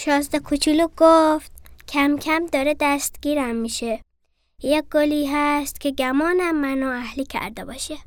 شازده کوچولو گفت کم کم داره دستگیرم میشه. یک گلی هست که گمانم منو اهلی کرده باشه.